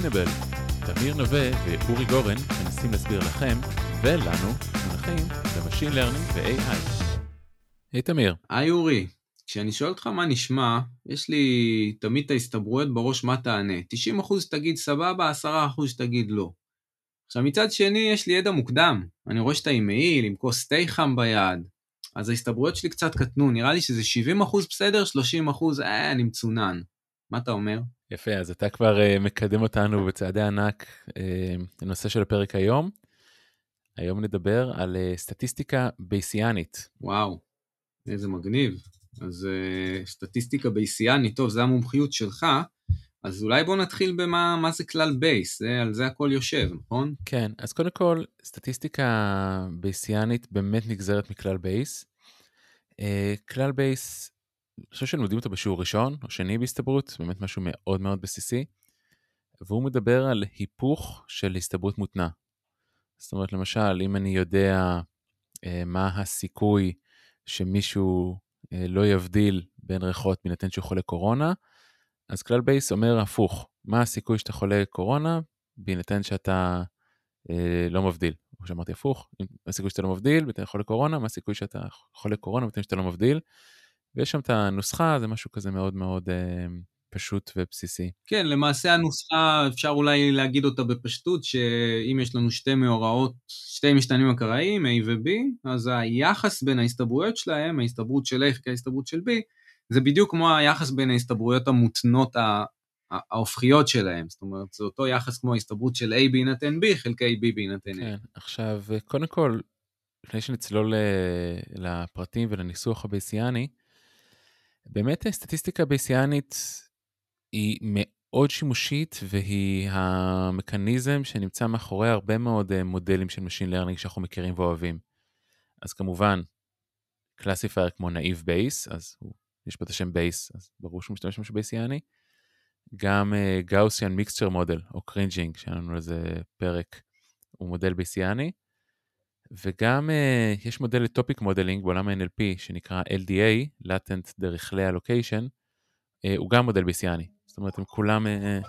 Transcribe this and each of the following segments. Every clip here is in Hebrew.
ExplAInable. תמיר נווה ואורי גורן מנסים להסביר לכם ולנו מונחים ב machine learning ו-AI. היי תמיר. היי אורי, כשאני שואל אותך מה נשמע, יש לי תמיד את ההסתברויות בראש מה תענה. 90% תגיד סבבה, 10% תגיד לא. עכשיו מצד שני יש לי ידע מוקדם, אני רואה שאתה עם מעיל, עם כוס תה חם ביד, אז ההסתברויות שלי קצת קטנו, נראה לי שזה 70% בסדר, 30% אה, אני מצונן. מה אתה אומר? יפה, אז אתה כבר אה, מקדם אותנו בצעדי ענק אה, לנושא של הפרק היום. היום נדבר על אה, סטטיסטיקה בייסיאנית. וואו, איזה מגניב. אז אה, סטטיסטיקה בייסיאנית, טוב, זו המומחיות שלך, אז אולי בוא נתחיל במה מה זה כלל בייס, זה, על זה הכל יושב, נכון? כן, אז קודם כל, סטטיסטיקה בייסיאנית באמת נגזרת מכלל בייס. אה, כלל בייס חושב שלומדים אותו בשיעור ראשון או שני בהסתברות, באמת משהו מאוד מאוד בסיסי, והוא מדבר על היפוך של הסתברות מותנה. זאת אומרת, למשל, אם אני יודע אה, מה הסיכוי שמישהו אה, לא יבדיל בין ריחות בהינתן שהוא חולה קורונה, אז כלל בייס אומר הפוך, מה הסיכוי שאתה חולה קורונה בהינתן שאתה אה, לא מבדיל. כמו שאמרתי הפוך, מה הסיכוי שאתה לא מבדיל בהינתן חולה קורונה, מה הסיכוי שאתה חולה קורונה בהינתן שאתה לא מבדיל. ויש שם את הנוסחה, זה משהו כזה מאוד מאוד אה, פשוט ובסיסי. כן, למעשה הנוסחה, אפשר אולי להגיד אותה בפשטות, שאם יש לנו שתי מאורעות, שתי משתנים אקראיים, A ו-B, אז היחס בין ההסתברויות שלהם, ההסתברות של A כהסתברות של B, זה בדיוק כמו היחס בין ההסתברויות המותנות ההופכיות שלהם. זאת אומרת, זה אותו יחס כמו ההסתברות של A בהינתן B חלקי B בהינתן A. כן, עכשיו, קודם כל, לפני שנצלול אה, לפרטים ולניסוח הבייסיאני, באמת סטטיסטיקה בייסיאנית היא מאוד שימושית והיא המכניזם שנמצא מאחורי הרבה מאוד אה, מודלים של Machine Learning שאנחנו מכירים ואוהבים. אז כמובן, classifier כמו Naive Bayes, אז יש פה את השם בייס, אז ברור שהוא משתמש במשהו בייסיאני. גם Gaussian mixture model או kriging, שהיה לנו איזה פרק, הוא מודל בייסיאני. וגם uh, יש מודל ל topic modeling בעולם ה-NLP שנקרא LDA, Latent Dirichlet Allocation, uh, הוא גם מודל בייסיאני. זאת אומרת, הם כולם, uh,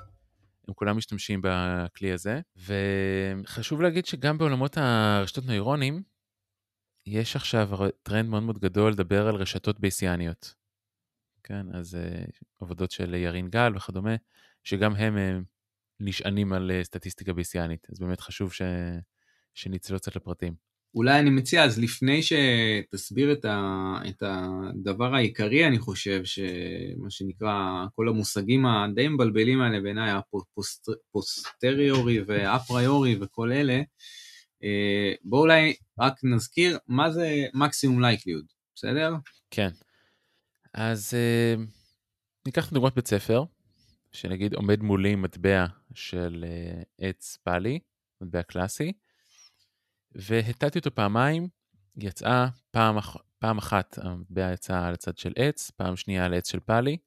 הם כולם משתמשים בכלי הזה. וחשוב להגיד שגם בעולמות הרשתות נוירונים, יש עכשיו טרנד מאוד מאוד גדול לדבר על רשתות בייסיאניות. כן, אז uh, עבודות של ירין גל וכדומה, שגם הם uh, נשענים על uh, סטטיסטיקה בייסיאנית. אז באמת חשוב ש... שנצלול קצת לפרטים. אולי אני מציע, אז לפני שתסביר את, ה, את הדבר העיקרי, אני חושב, שמה שנקרא, כל המושגים הדי מבלבלים האלה בעיניי, הפוסטריורי ואפריורי וכל אלה, אה, בואו אולי רק נזכיר מה זה maximum likelihood, בסדר? כן. אז אה, ניקח דוגמת בית ספר, שנגיד עומד מולי מטבע של אה, עץ פאלי, מטבע קלאסי, והטעתי אותו פעמיים, יצאה פעם, פעם אחת המטבע יצאה על הצד של עץ, פעם שנייה על עץ של פאלי.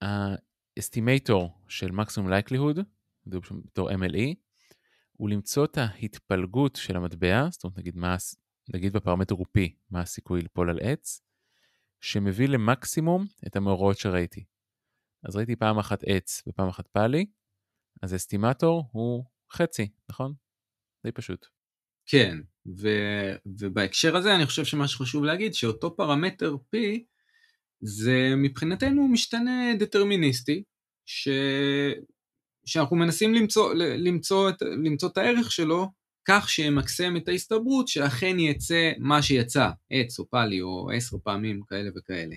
האסטימטור של מקסימום לייקליהוד, זה בתור MLE, הוא למצוא את ההתפלגות של המטבע, זאת אומרת נגיד, מה, נגיד בפרמטר הוא P, מה הסיכוי ליפול על עץ, שמביא למקסימום את המאורעות שראיתי. אז ראיתי פעם אחת עץ ופעם אחת פאלי, אז האסטימטור הוא חצי, נכון? די פשוט. כן, ו, ובהקשר הזה אני חושב שמה שחשוב להגיד, שאותו פרמטר P זה מבחינתנו משתנה דטרמיניסטי, ש, שאנחנו מנסים למצוא, למצוא, את, למצוא את הערך שלו כך שימקסם את ההסתברות שאכן יצא מה שיצא, עץ או פאלי או עשר פעמים כאלה וכאלה.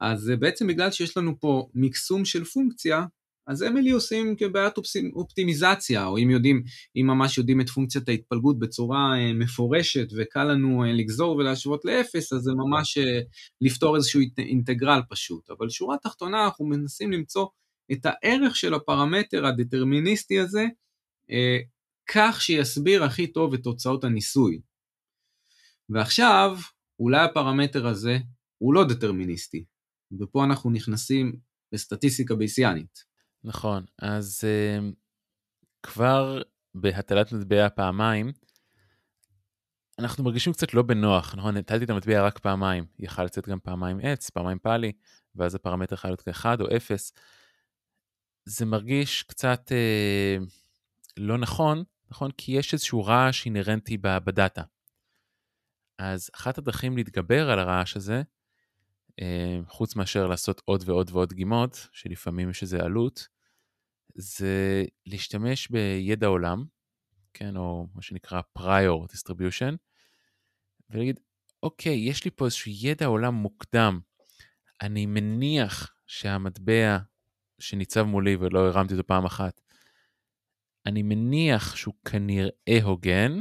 אז בעצם בגלל שיש לנו פה מקסום של פונקציה, אז אמילי עושים כבעיית אופטימיזציה, או אם יודעים, אם ממש יודעים את פונקציית ההתפלגות בצורה אה, מפורשת וקל לנו אה, לגזור ולהשוות לאפס, אז זה ממש אה, לפתור איזשהו אינטגרל פשוט. אבל שורה תחתונה, אנחנו מנסים למצוא את הערך של הפרמטר הדטרמיניסטי הזה, כך שיסביר הכי טוב את תוצאות הניסוי. ועכשיו, אולי הפרמטר הזה הוא לא דטרמיניסטי, ופה אנחנו נכנסים לסטטיסטיקה בייסיאנית. נכון, אז uh, כבר בהטלת מטבע פעמיים, אנחנו מרגישים קצת לא בנוח, נכון? הטלתי את המטבע רק פעמיים, יכל לצאת גם פעמיים עץ, פעמיים פאלי, ואז הפרמטר יכול להיות כאחד או אפס. זה מרגיש קצת אה, לא נכון, נכון? כי יש איזשהו רעש אינהרנטי בדאטה. אז אחת הדרכים להתגבר על הרעש הזה, אה, חוץ מאשר לעשות עוד ועוד ועוד דגימות, שלפעמים יש איזה עלות, זה להשתמש בידע עולם, כן, או מה שנקרא prior distribution, ולהגיד, אוקיי, יש לי פה איזשהו ידע עולם מוקדם. אני מניח שהמטבע שניצב מולי ולא הרמתי אותו פעם אחת, אני מניח שהוא כנראה הוגן,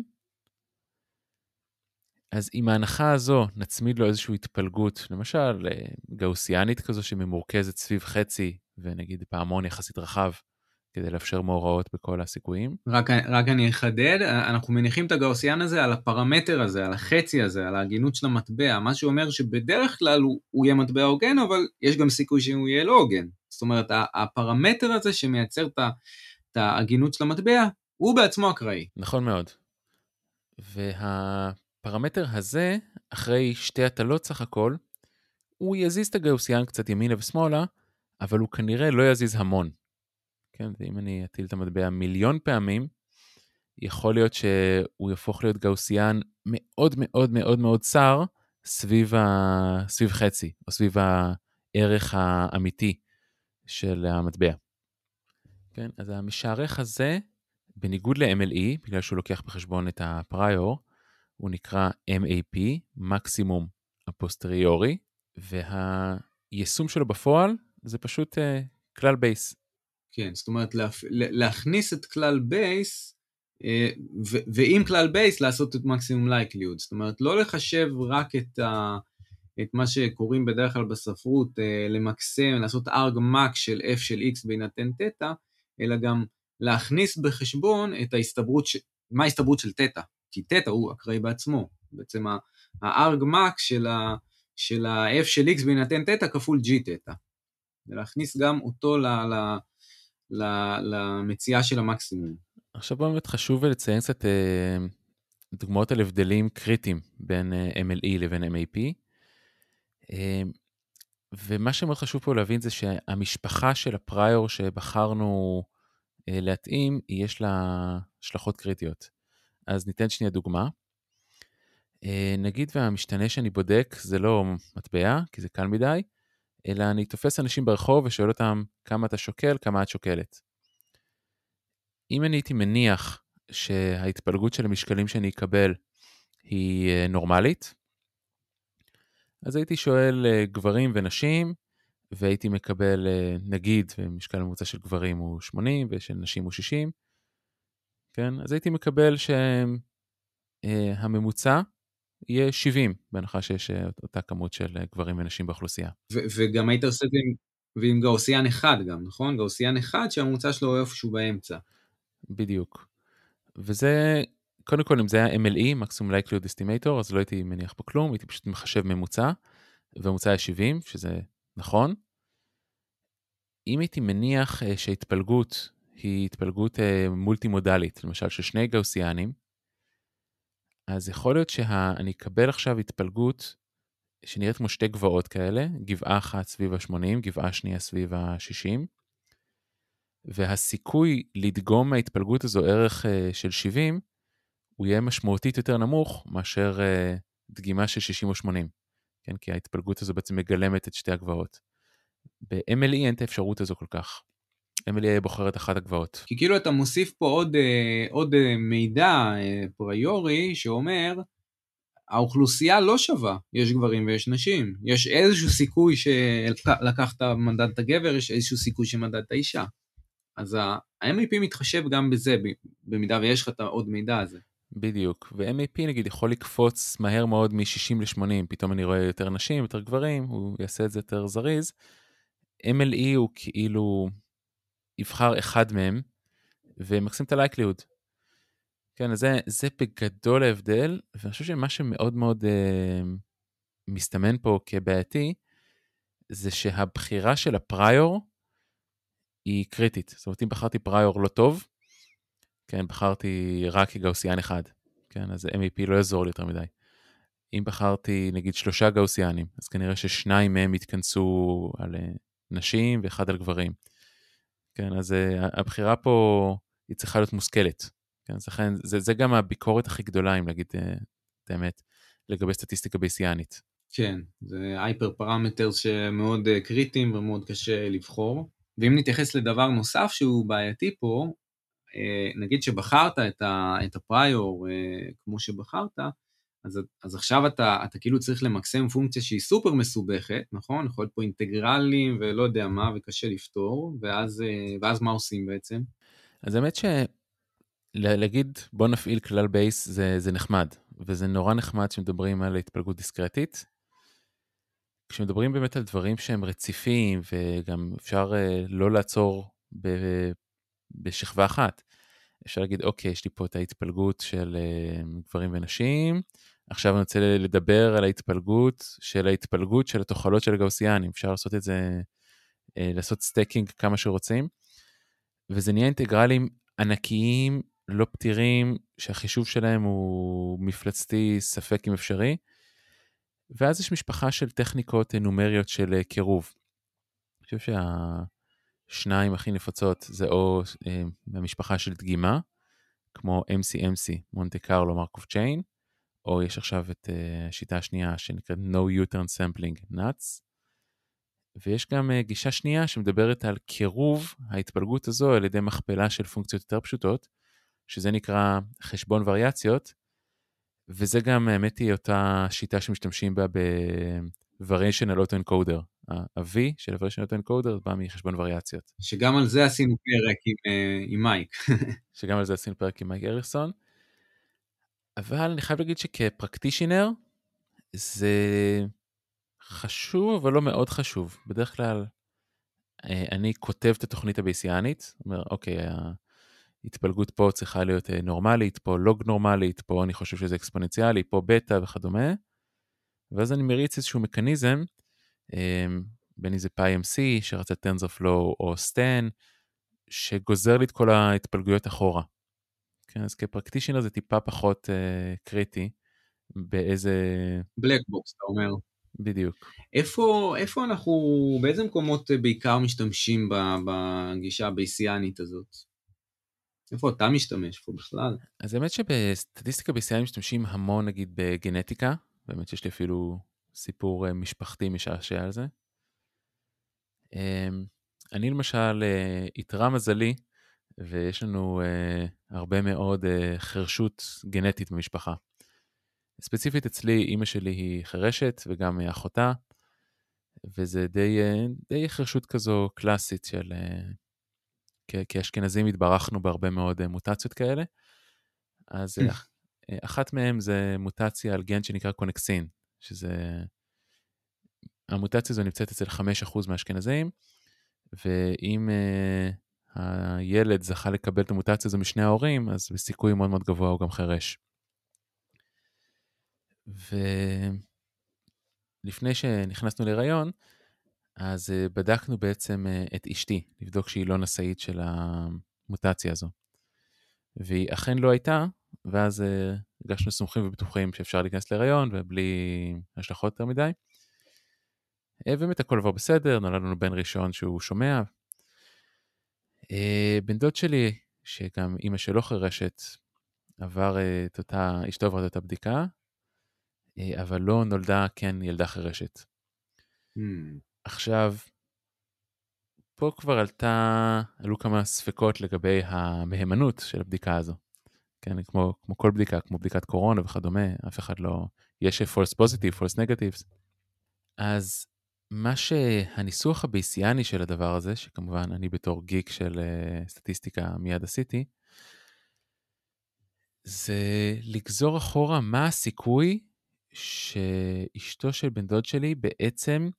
אז עם ההנחה הזו נצמיד לו איזושהי התפלגות, למשל אה, גאוסיאנית כזו שממורכזת סביב חצי ונגיד פעמון יחסית רחב, כדי לאפשר מאורעות בכל הסיכויים. רק, רק אני אחדד, אנחנו מניחים את הגאוסיאן הזה על הפרמטר הזה, על החצי הזה, על ההגינות של המטבע, מה שאומר שבדרך כלל הוא, הוא יהיה מטבע הוגן, אבל יש גם סיכוי שהוא יהיה לא הוגן. זאת אומרת, הפרמטר הזה שמייצר את ההגינות של המטבע, הוא בעצמו אקראי. נכון מאוד. והפרמטר הזה, אחרי שתי הטלות סך הכל, הוא יזיז את הגאוסיאן קצת ימינה ושמאלה, אבל הוא כנראה לא יזיז המון. כן, ואם אני אטיל את המטבע מיליון פעמים, יכול להיות שהוא יהפוך להיות גאוסיאן מאוד מאוד מאוד מאוד צר סביב, ה... סביב חצי, או סביב הערך האמיתי של המטבע. כן, אז המשערך הזה, בניגוד ל-MLE, בגלל שהוא לוקח בחשבון את הפריור, הוא נקרא MAP, מקסימום הפוסטריורי, והיישום שלו בפועל זה פשוט uh, כלל בייס. כן, זאת אומרת לה, להכניס את כלל בייס, אה, ועם כלל בייס לעשות את maximum likelihood, זאת אומרת לא לחשב רק את, ה, את מה שקוראים בדרך כלל בספרות, אה, למקסם, לעשות arg max של f של x בהינתן תטא, אלא גם להכניס בחשבון את ההסתברות, ש... מה ההסתברות של תטא, כי תטא הוא אקראי בעצמו, בעצם הארג מק של, ה... של ה-f של x בהינתן תטא כפול g תטא, ולהכניס גם אותו ל... ל... למציאה של המקסימום. עכשיו באמת חשוב לציין קצת אה, דוגמאות על הבדלים קריטיים בין אה, MLE לבין MAP. אה, ומה שמאוד חשוב פה להבין זה שהמשפחה של הפריור שבחרנו להתאים, יש לה השלכות קריטיות. אז ניתן שנייה דוגמה. נגיד והמשתנה שאני בודק זה לא מטבע, כי זה קל מדי, אלא אני תופס אנשים ברחוב ושואל אותם כמה אתה שוקל, כמה את שוקלת. אם אני הייתי מניח שההתפלגות של המשקלים שאני אקבל היא אה, נורמלית, אז הייתי שואל אה, גברים ונשים, והייתי מקבל, אה, נגיד, משקל ממוצע של גברים הוא 80 ושל נשים הוא 60, כן? אז הייתי מקבל שהממוצע יהיה 70, בהנחה שיש אה, אותה כמות של אה, גברים ונשים באוכלוסייה. וגם היית עושה את זה עם, עם גאוסיאן אחד גם, נכון? גאוסיאן אחד שהממוצע שלו הוא איפשהו באמצע. בדיוק. וזה, קודם כל, אם זה היה MLE, מקסימום לייקליות אסטימטור, אז לא הייתי מניח פה כלום, הייתי פשוט מחשב ממוצע, והממוצע היה 70, שזה נכון. אם הייתי מניח אה, שההתפלגות היא התפלגות מולטי מודלית, למשל של שני גאוסיאנים, אז יכול להיות שאני אקבל עכשיו התפלגות שנראית כמו שתי גבעות כאלה, גבעה אחת סביב ה-80, גבעה שנייה סביב ה-60, והסיכוי לדגום מההתפלגות הזו ערך uh, של 70, הוא יהיה משמעותית יותר נמוך מאשר uh, דגימה של 60 או 80, כן? כי ההתפלגות הזו בעצם מגלמת את שתי הגבעות. ב-MLE אין את האפשרות הזו כל כך. אמילי בוחרת אחת הגבוהות. כי כאילו אתה מוסיף פה עוד, אה, עוד אה, מידע אה, פריורי שאומר, האוכלוסייה לא שווה, יש גברים ויש נשים. יש איזשהו סיכוי שלקחת מנדט הגבר, יש איזשהו סיכוי שמנדט האישה. אז ה-MAP מתחשב גם בזה, במידה ויש לך את העוד מידע הזה. בדיוק, ו-MAP נגיד יכול לקפוץ מהר מאוד מ-60 ל-80, פתאום אני רואה יותר נשים, יותר גברים, הוא יעשה את זה יותר זריז. MLE הוא כאילו יבחר אחד מהם ומקסים את הלייקליהוד. כן, אז זה, זה בגדול ההבדל, ואני חושב שמה שמאוד מאוד אה, מסתמן פה כבעייתי, זה שהבחירה של הפריור היא קריטית. זאת אומרת, אם בחרתי פריור לא טוב, כן, בחרתי רק כגאוסיאן אחד, כן, אז MEP לא יעזור לי יותר מדי. אם בחרתי נגיד שלושה גאוסיאנים, אז כנראה ששניים מהם יתכנסו על אה, נשים ואחד על גברים. כן, אז uh, הבחירה פה היא צריכה להיות מושכלת. כן, אז לכן, זה, זה גם הביקורת הכי גדולה, אם להגיד uh, את האמת, לגבי סטטיסטיקה בייסיאנית. כן, זה הייפר פרמטר שמאוד uh, קריטיים ומאוד קשה לבחור. ואם נתייחס לדבר נוסף שהוא בעייתי פה, נגיד שבחרת את הפריור כמו שבחרת, אז, אז עכשיו אתה, אתה כאילו צריך למקסם פונקציה שהיא סופר מסובכת, נכון? יכול להיות פה אינטגרלים ולא יודע מה, וקשה לפתור, ואז, ואז מה עושים בעצם? אז האמת שלהגיד בוא נפעיל כלל בייס זה, זה נחמד, וזה נורא נחמד שמדברים על התפלגות דיסקרטית. כשמדברים באמת על דברים שהם רציפים וגם אפשר uh, לא לעצור ב, בשכבה אחת, אפשר להגיד אוקיי, יש לי פה את ההתפלגות של uh, גברים ונשים, עכשיו אני רוצה לדבר על ההתפלגות של ההתפלגות של התוחלות של הגאוסיאנים, אפשר לעשות את זה, אה, לעשות stacking כמה שרוצים, וזה נהיה אינטגרלים ענקיים, לא פתירים, שהחישוב שלהם הוא מפלצתי, ספק אם אפשרי, ואז יש משפחה של טכניקות נומריות של אה, קירוב. אני חושב שהשניים הכי נפוצות זה או אה, במשפחה של דגימה, כמו MCMC, מונטה קרלו מרקוב צ'יין, או יש עכשיו את אה, השיטה השנייה שנקראת No U-turn Sampling Nuts, ויש גם אה, גישה שנייה שמדברת על קירוב ההתפלגות הזו על ידי מכפלה של פונקציות יותר פשוטות, שזה נקרא חשבון וריאציות, וזה גם, האמת היא, אותה שיטה שמשתמשים בה ב-Variational Autoencoder. ה-V של ה-Variational Autoencoder בא מחשבון וריאציות. שגם על זה עשינו פרק עם, אה, עם מייק. שגם על זה עשינו פרק עם מייק אריסון. אבל אני חייב להגיד שכפרקטישנר זה חשוב אבל לא מאוד חשוב. בדרך כלל אה, אני כותב את התוכנית הבייסיאנית, אומר אוקיי, ההתפלגות פה צריכה להיות אה, נורמלית, פה לוג נורמלית, פה אני חושב שזה אקספוננציאלי, פה בטא וכדומה, ואז אני מריץ איזשהו מכניזם, אה, בין אם זה PyMC שרצה TensorFlow או STAN, שגוזר לי את כל ההתפלגויות אחורה. כן, אז כ practitioner זה טיפה פחות uh, קריטי באיזה... black box, אתה אומר. בדיוק. איפה, איפה אנחנו, באיזה מקומות אה, בעיקר משתמשים בגישה הבייסיאנית הזאת? איפה אתה משתמש פה בכלל? אז האמת שבסטטיסטיקה בייסיאנית משתמשים המון נגיד בגנטיקה, באמת שיש לי אפילו סיפור אה, משפחתי משעשע על זה. אמ, אני למשל, איתרע מזלי, ויש לנו uh, הרבה מאוד uh, חרשות גנטית במשפחה. ספציפית אצלי, אימא שלי היא חירשת וגם אחותה, וזה די, uh, די חרשות כזו קלאסית של... Uh, כאשכנזים התברכנו בהרבה מאוד uh, מוטציות כאלה. אז uh, אחת מהן זה מוטציה על גן שנקרא קונקסין, שזה... המוטציה הזו נמצאת אצל 5% מהאשכנזים, ואם uh, הילד זכה לקבל את המוטציה הזו משני ההורים, אז בסיכוי מאוד מאוד גבוה הוא גם חירש. ולפני שנכנסנו להיריון, אז אה, בדקנו בעצם אה, את אשתי, לבדוק שהיא לא נשאית של המוטציה הזו. והיא אכן לא הייתה, ואז אה, הרגשנו סמוכים ובטוחים שאפשר להיכנס להיריון ובלי השלכות יותר מדי. באמת הכל עבר בסדר, נולד לנו בן ראשון שהוא שומע, בן דוד שלי, שגם אימא שלו חירשת, עבר אה, את אותה, אשתו עברה את אותה בדיקה, אה, אבל לא נולדה כן ילדה חירשת. Hmm. עכשיו, פה כבר עלתה, עלו כמה ספקות לגבי המהימנות של הבדיקה הזו. כן, כמו, כמו כל בדיקה, כמו בדיקת קורונה וכדומה, אף אחד לא... יש false positive, false negatives. אז מה שהניסוח הבייסיאני של הדבר הזה, שכמובן אני בתור גיק של uh, סטטיסטיקה מיד עשיתי, זה לגזור אחורה מה הסיכוי שאשתו של בן דוד שלי בעצם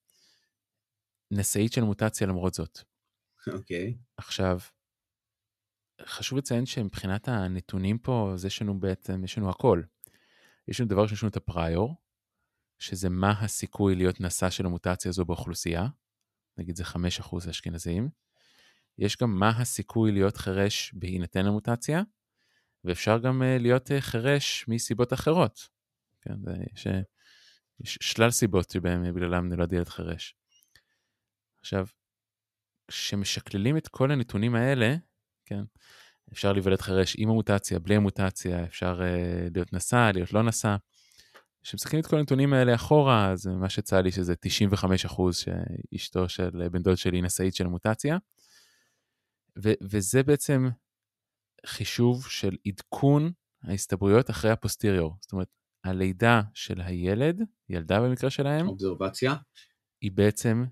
נשאית של מוטציה למרות זאת. אוקיי. Okay. עכשיו, חשוב לציין שמבחינת הנתונים פה, אז יש לנו בעצם, יש לנו הכל. יש לנו דבר שיש לנו את הפריור, שזה מה הסיכוי להיות נשא של המוטציה הזו באוכלוסייה, נגיד זה 5% אשכנזים. יש גם מה הסיכוי להיות חירש בהינתן המוטציה, ואפשר גם uh, להיות uh, חירש מסיבות אחרות. כן, יש, יש שלל סיבות שבהן בגללם נולד ילד חירש. עכשיו, כשמשקללים את כל הנתונים האלה, כן, אפשר להיוולד חירש עם המוטציה, בלי המוטציה, אפשר uh, להיות נשא, להיות לא נשא. כשמסתכלים את כל הנתונים האלה אחורה, אז מה שיצא לי שזה 95 אחוז שאשתו של בן דוד שלי נשאית של המוטציה. ו- וזה בעצם חישוב של עדכון ההסתברויות אחרי הפוסטיריור. זאת אומרת, הלידה של הילד, ילדה במקרה שלהם, אובזרבציה, היא בעצם,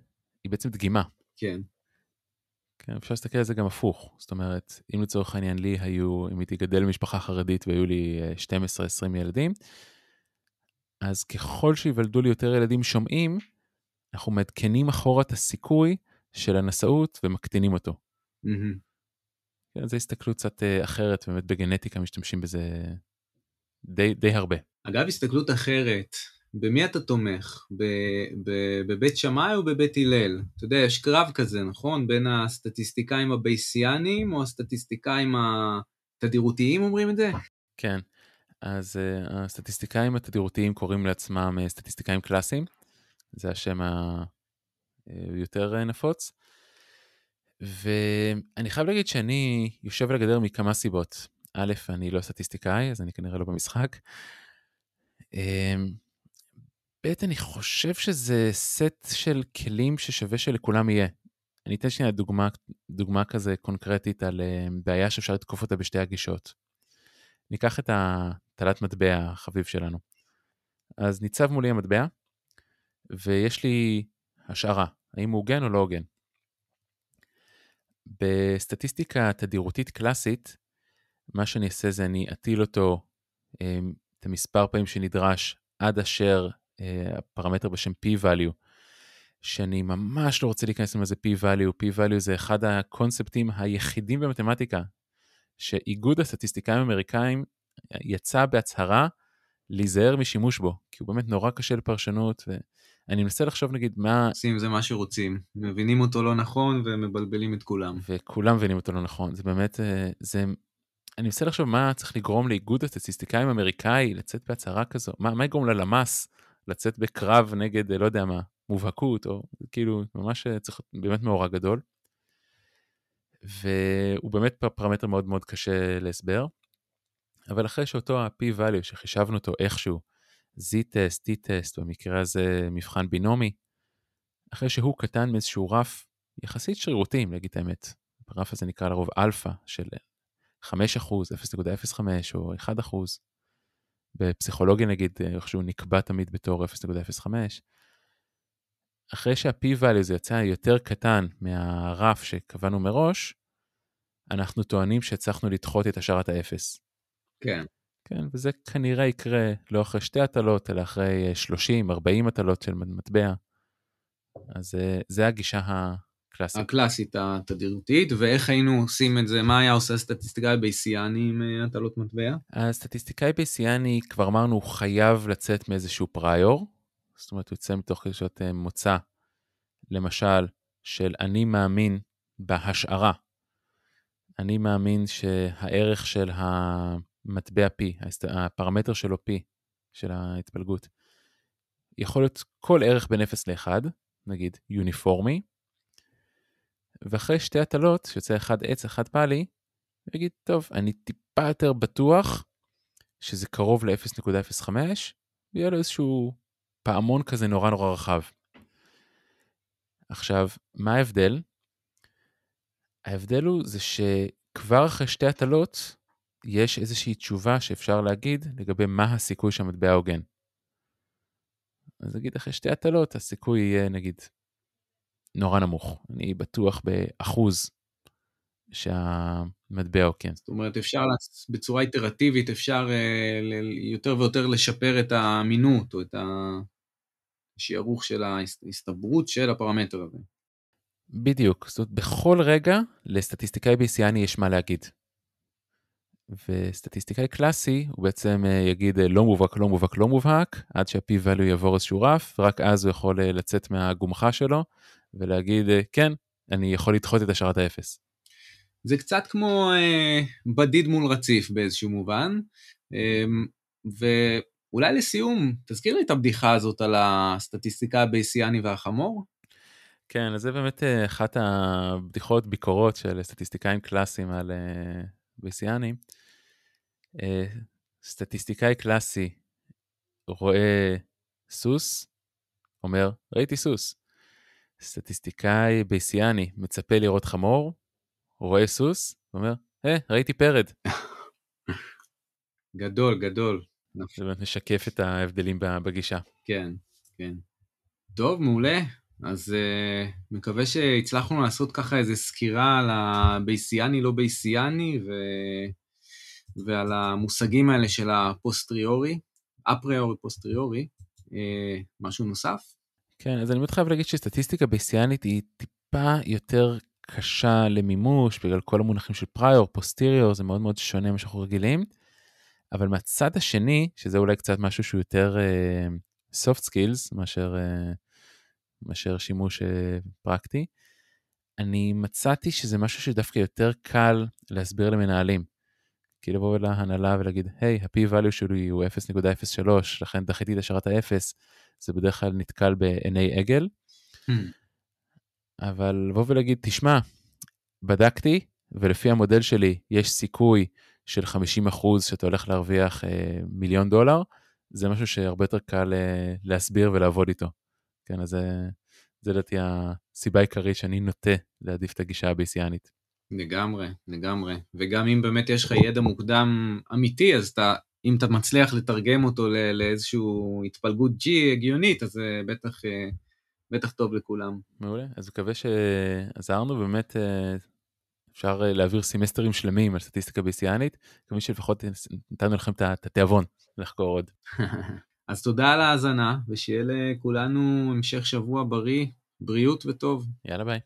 היא בעצם דגימה. כן. כן, אפשר להסתכל על זה גם הפוך. זאת אומרת, אם לצורך העניין לי היו, אם הייתי גדל במשפחה חרדית והיו לי 12-20 ילדים, אז ככל שיוולדו לי יותר ילדים שומעים, אנחנו מעדכנים אחורה את הסיכוי של הנשאות ומקטינים אותו. Mm-hmm. זו הסתכלות קצת אה, אחרת, באמת בגנטיקה משתמשים בזה די, די הרבה. אגב, הסתכלות אחרת, במי אתה תומך? בבית שמאי או בבית הלל? אתה יודע, יש קרב כזה, נכון? בין הסטטיסטיקאים הבייסיאנים או הסטטיסטיקאים התדירותיים אומרים את זה? כן, אז uh, הסטטיסטיקאים התדירותיים קוראים לעצמם uh, סטטיסטיקאים קלאסיים, זה השם היותר uh, נפוץ. ואני חייב להגיד שאני יושב על הגדר מכמה סיבות. א', אני לא סטטיסטיקאי, אז אני כנראה לא במשחק. ב', אני חושב שזה סט של כלים ששווה שלכולם יהיה. אני אתן שנייה דוגמה, דוגמה כזה קונקרטית על בעיה שאפשר לתקוף אותה בשתי הגישות. ניקח את הטלת מטבע החביב שלנו. אז ניצב מולי המטבע, ויש לי השערה, האם הוא הוגן או לא הוגן. בסטטיסטיקה תדירותית קלאסית, מה שאני אעשה זה אני אטיל אותו אמ, את המספר פעמים שנדרש עד אשר אה, הפרמטר בשם p-value, שאני ממש לא רוצה להיכנס לזה p-value, p-value זה אחד הקונספטים היחידים במתמטיקה, שאיגוד הסטטיסטיקאים האמריקאים יצא בהצהרה להיזהר משימוש בו, כי הוא באמת נורא קשה לפרשנות, ואני מנסה לחשוב נגיד מה... עושים זה מה שרוצים, מבינים אותו לא נכון ומבלבלים את כולם. וכולם מבינים אותו לא נכון, זה באמת, אה, זה... אני מנסה לחשוב מה צריך לגרום לאיגוד הסטטיסטיקאים האמריקאי לצאת בהצהרה כזו, מה, מה יגרום ללמ"ס לצאת בקרב נגד, לא יודע מה, מובהקות, או כאילו, ממש אה, צריך באמת מאורע גדול. והוא באמת פרמטר מאוד מאוד קשה להסבר. אבל אחרי שאותו ה-p-value שחישבנו אותו איכשהו, z-test, t-test, במקרה הזה מבחן בינומי, אחרי שהוא קטן מאיזשהו רף יחסית שרירותי, אם להגיד את האמת, הרף הזה נקרא לרוב אלפא של 5%, 0.05 או 1%, בפסיכולוגיה נגיד, איכשהו נקבע תמיד בתור 0.05, אחרי שה-p-value זה יצא יותר קטן מהרף שקבענו מראש, אנחנו טוענים שהצלחנו לדחות את השערת האפס. כן. כן, וזה כנראה יקרה לא אחרי שתי הטלות, אלא אחרי 30-40 הטלות של מטבע. אז אה, זה הגישה הקלאסית. הקלאסית התדירותית, ואיך היינו עושים את זה, מה היה עושה סטטיסטיקאי בייסיאני עם אה, הטלות מטבע? הסטטיסטיקאי בייסיאני, כבר אמרנו, הוא חייב לצאת מאיזשהו פריור, זאת אומרת, יוצא מתוך גישות אה, מוצא, למשל, של אני מאמין בהשערה. אני מאמין שהערך של המטבע P, הפרמטר שלו P, של ההתפלגות, יכול להיות כל ערך בין 0 ל-1, נגיד יוניפורמי, ואחרי שתי הטלות, שיוצא אחד עץ, אחד פאלי, יגיד, טוב, אני טיפה יותר בטוח שזה קרוב ל-0.05, ויהיה לו איזשהו פעמון כזה נורא נורא רחב. עכשיו, מה ההבדל? ההבדל הוא זה שכבר אחרי שתי הטלות, יש איזושהי תשובה שאפשר להגיד לגבי מה הסיכוי שהמטבע הוגן. אז נגיד אחרי שתי הטלות, הסיכוי יהיה נגיד נורא נמוך. אני בטוח באחוז שהמטבע הוגן. זאת אומרת, אפשר בצורה איטרטיבית, אפשר אה, יותר ויותר לשפר את האמינות או את השערוך של ההסתברות של הפרמטר הזה. בדיוק, זאת אומרת, בכל רגע לסטטיסטיקאי בייסיאני יש מה להגיד. וסטטיסטיקאי קלאסי הוא בעצם אה, יגיד אה, לא מובהק, לא מובהק, לא מובהק, עד שה-p value יעבור איזשהו רף, ורק אז הוא יכול אה, לצאת מהגומחה שלו ולהגיד כן, אני יכול לדחות את השערת האפס. זה קצת כמו אה, בדיד מול רציף באיזשהו מובן, אה, ואולי לסיום, תזכיר לי את הבדיחה הזאת על הסטטיסטיקה הבייסיאני והחמור. כן, אז זה באמת אה, אחת הבדיחות, ביקורות של סטטיסטיקאים קלאסיים על אה, בייסיאנים. אה, סטטיסטיקאי קלאסי רואה סוס, אומר, ראיתי סוס. סטטיסטיקאי בייסיאני מצפה לראות חמור, רואה סוס, אומר, אה, ראיתי פרד. גדול, גדול. זה באמת משקף את ההבדלים בגישה. כן, כן. טוב, מעולה. אז uh, מקווה שהצלחנו לעשות ככה איזה סקירה על הבייסיאני, לא בייסיאני, ו... ועל המושגים האלה של הפוסטריורי, אפריורי, פוסטריורי. Uh, משהו נוסף? כן, אז אני מאוד חייב להגיד שסטטיסטיקה בייסיאנית היא טיפה יותר קשה למימוש, בגלל כל המונחים של prior, posterior, זה מאוד מאוד שונה ממה שאנחנו רגילים. אבל מהצד השני, שזה אולי קצת משהו שהוא יותר uh, soft skills מאשר, uh, מאשר שימוש uh, פרקטי, אני מצאתי שזה משהו שדווקא יותר קל להסביר למנהלים. כי לבוא להנהלה ולהגיד, היי, hey, ה-p-value שלי הוא 0.03, לכן דחיתי את השארת ה-0, זה בדרך כלל נתקל בעיני עגל. Hmm. אבל לבוא ולהגיד, תשמע, בדקתי, ולפי המודל שלי יש סיכוי של 50 אחוז שאתה הולך להרוויח אה, מיליון דולר, זה משהו שהרבה יותר קל אה, להסביר ולעבוד איתו. כן, אז זה לדעתי הסיבה העיקרית שאני נוטה להעדיף את הגישה הבייסיאנית. לגמרי, לגמרי. וגם אם באמת יש לך ידע מוקדם אמיתי, אז אתה, אם אתה מצליח לתרגם אותו לאיזושהי התפלגות G הגיונית, אז זה בטח, אה, בטח טוב לכולם. מעולה, אז מקווה שעזרנו, באמת אה, אפשר אה, להעביר סמסטרים שלמים על סטטיסטיקה בייסיאנית, כמי שלפחות נתנו לכם את התיאבון לחקור עוד. אז תודה על ההאזנה, ושיהיה לכולנו המשך שבוע בריא, בריאות וטוב. יאללה ביי.